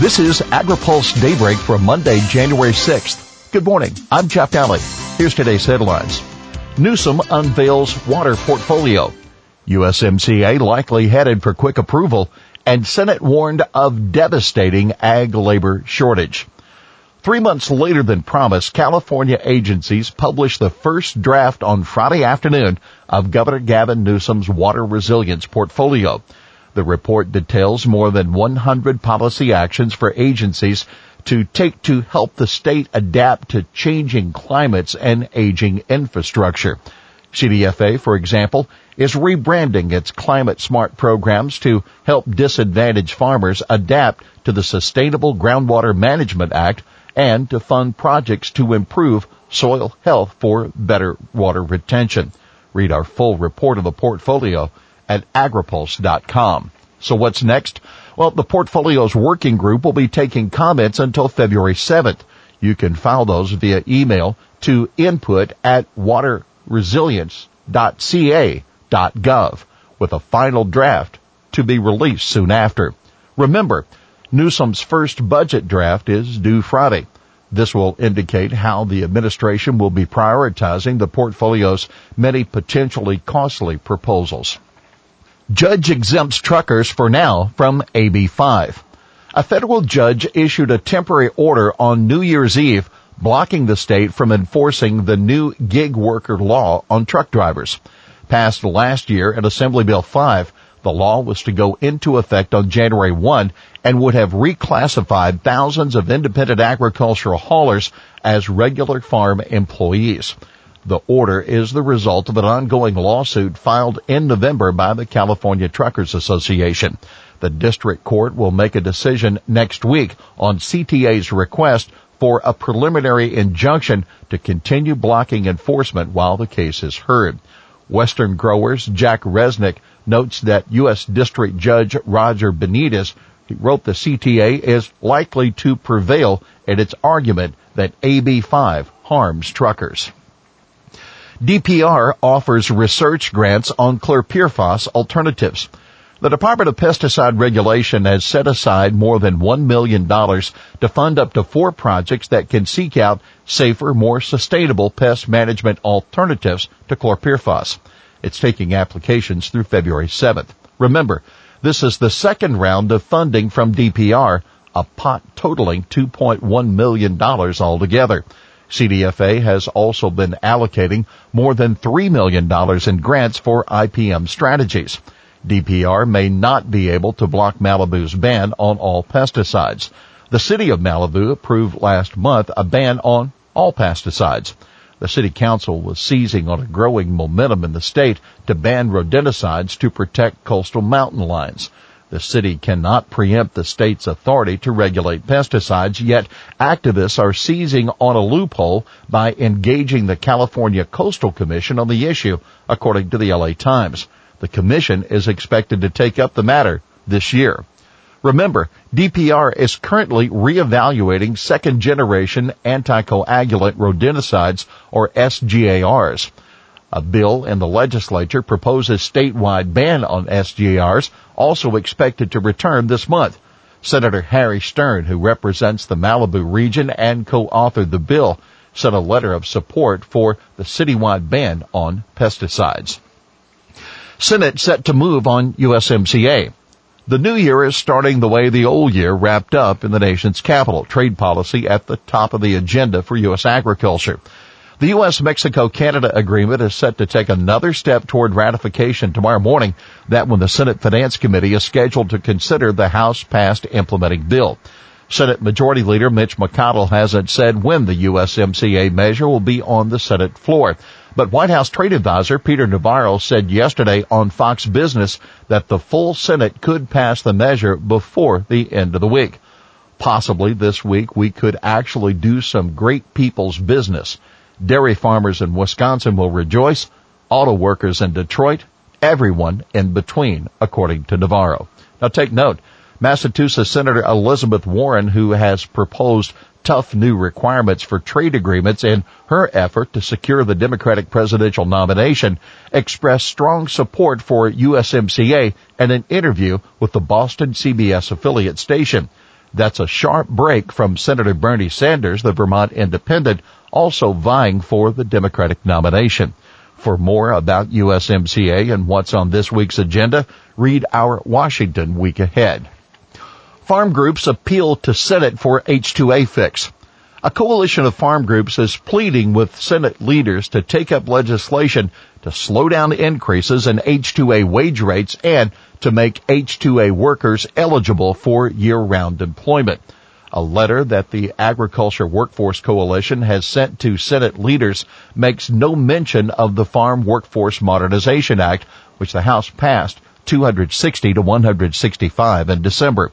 This is AgriPulse Daybreak for Monday, January 6th. Good morning. I'm Jeff Nalley. Here's today's headlines. Newsom unveils water portfolio. USMCA likely headed for quick approval and Senate warned of devastating ag labor shortage. Three months later than promised, California agencies published the first draft on Friday afternoon of Governor Gavin Newsom's water resilience portfolio. The report details more than 100 policy actions for agencies to take to help the state adapt to changing climates and aging infrastructure. CDFA, for example, is rebranding its climate smart programs to help disadvantaged farmers adapt to the Sustainable Groundwater Management Act and to fund projects to improve soil health for better water retention. Read our full report of the portfolio at agripulse.com. So what's next? Well, the portfolio's working group will be taking comments until February 7th. You can file those via email to input at waterresilience.ca.gov with a final draft to be released soon after. Remember, Newsom's first budget draft is due Friday. This will indicate how the administration will be prioritizing the portfolio's many potentially costly proposals. Judge exempts truckers for now from AB5. A federal judge issued a temporary order on New Year's Eve blocking the state from enforcing the new gig worker law on truck drivers. Passed last year at Assembly Bill 5, the law was to go into effect on January 1 and would have reclassified thousands of independent agricultural haulers as regular farm employees. The order is the result of an ongoing lawsuit filed in November by the California Trucking Association. The district court will make a decision next week on CTA's request for a preliminary injunction to continue blocking enforcement while the case is heard. Western Growers Jack Resnick notes that U.S. District Judge Roger Benitez wrote the CTA is likely to prevail in its argument that AB5 harms truckers. DPR offers research grants on chlorpyrifos alternatives. The Department of Pesticide Regulation has set aside more than $1 million to fund up to four projects that can seek out safer, more sustainable pest management alternatives to chlorpyrifos. It's taking applications through February 7th. Remember, this is the second round of funding from DPR, a pot totaling $2.1 million altogether. CDFA has also been allocating more than $3 million in grants for IPM strategies. DPR may not be able to block Malibu's ban on all pesticides. The city of Malibu approved last month a ban on all pesticides. The city council was seizing on a growing momentum in the state to ban rodenticides to protect coastal mountain lions. The city cannot preempt the state's authority to regulate pesticides, yet activists are seizing on a loophole by engaging the California Coastal Commission on the issue, according to the LA Times. The commission is expected to take up the matter this year. Remember, DPR is currently reevaluating second generation anticoagulant rodenticides or SGARs. A bill in the legislature proposes statewide ban on SGARs, also expected to return this month. Senator Henry Stern, who represents the Malibu region and co-authored the bill, sent a letter of support for the citywide ban on pesticides. Senate set to move on USMCA. The new year is starting the way the old year wrapped up in the nation's capital, trade policy at the top of the agenda for U.S. agriculture. The U.S.-Mexico-Canada agreement is set to take another step toward ratification tomorrow morning. That when the Senate Finance Committee is scheduled to consider the House-passed implementing bill. Senate Majority Leader Mitch McConnell hasn't said when the USMCA measure will be on the Senate floor. But White House trade advisor Peter Navarro said yesterday on Fox Business that the full Senate could pass the measure before the end of the week. Possibly this week we could actually do some great people's business. Dairy farmers in Wisconsin will rejoice, auto workers in Detroit, everyone in between, according to Navarro. Now take note, Massachusetts Senator Elizabeth Warren, who has proposed tough new requirements for trade agreements in her effort to secure the Democratic presidential nomination, expressed strong support for USMCA in an interview with the Boston CBS affiliate station. That's a sharp break from Senator Bernie Sanders, the Vermont independent, also vying for the Democratic nomination. For more about USMCA and what's on this week's agenda, read our Washington Week Ahead. Farm groups appeal to Senate for H-2A fix. A coalition of farm groups is pleading with Senate leaders to take up legislation to slow down increases in H-2A wage rates and to make H-2A workers eligible for year-round employment. A letter that the Agriculture Workforce Coalition has sent to Senate leaders makes no mention of the Farm Workforce Modernization Act, which the House passed 260 to 165 in December.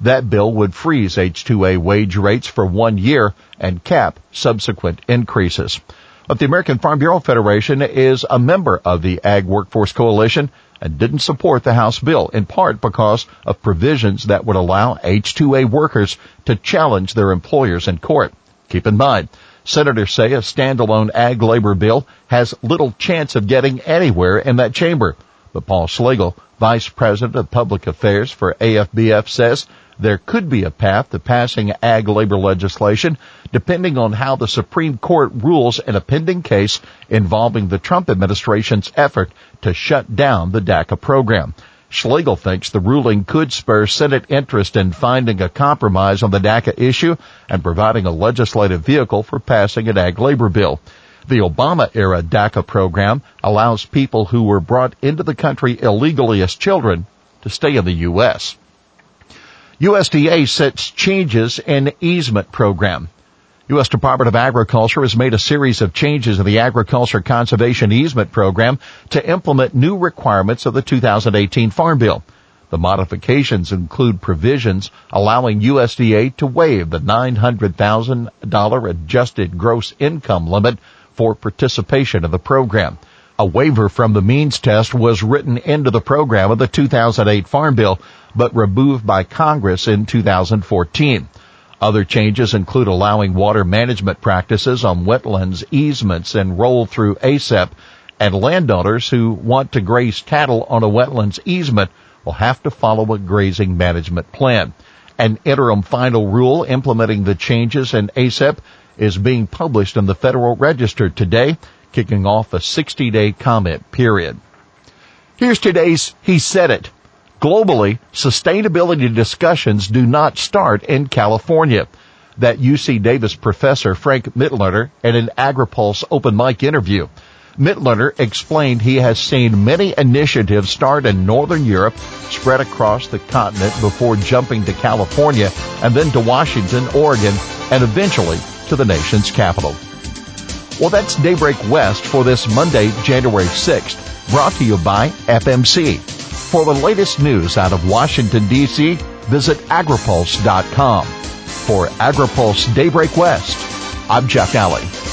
That bill would freeze H-2A wage rates for one year and cap subsequent increases. But the American Farm Bureau Federation is a member of the Ag Workforce Coalition and didn't support the House bill in part because of provisions that would allow H-2A workers to challenge their employers in court. Keep in mind, senators say a standalone ag labor bill has little chance of getting anywhere in that chamber. But Paul Schlegel, Vice President of Public Affairs for AFBF says there could be a path to passing ag labor legislation depending on how the Supreme Court rules in a pending case involving the Trump administration's effort to shut down the DACA program. Schlegel thinks the ruling could spur Senate interest in finding a compromise on the DACA issue and providing a legislative vehicle for passing an ag labor bill. The Obama era DACA program allows people who were brought into the country illegally as children to stay in the U.S. USDA sets changes in easement program. U.S. Department of Agriculture has made a series of changes in the Agriculture Conservation Easement Program to implement new requirements of the 2018 Farm Bill. The modifications include provisions allowing USDA to waive the $900,000 adjusted gross income limit for participation in the program. A waiver from the means test was written into the program of the 2008 Farm Bill, but removed by Congress in 2014. Other changes include allowing water management practices on wetlands easements and roll through ACEP, and landowners who want to graze cattle on a wetlands easement will have to follow a grazing management plan. An interim final rule implementing the changes in ACEP is being published in the Federal Register today, kicking off a 60 day comment period. Here's today's He Said It. Globally, sustainability discussions do not start in California. That UC Davis professor Frank Mitloehner in an AgriPulse open mic interview. Mitloehner explained he has seen many initiatives start in Northern Europe, spread across the continent before jumping to California and then to Washington, Oregon, and eventually to the nation's capital. Well, that's Daybreak West for this Monday, January 6th, brought to you by FMC. For the latest news out of Washington, D.C., visit agripulse.com. For AgriPulse Daybreak West, I'm Jeff Nalley.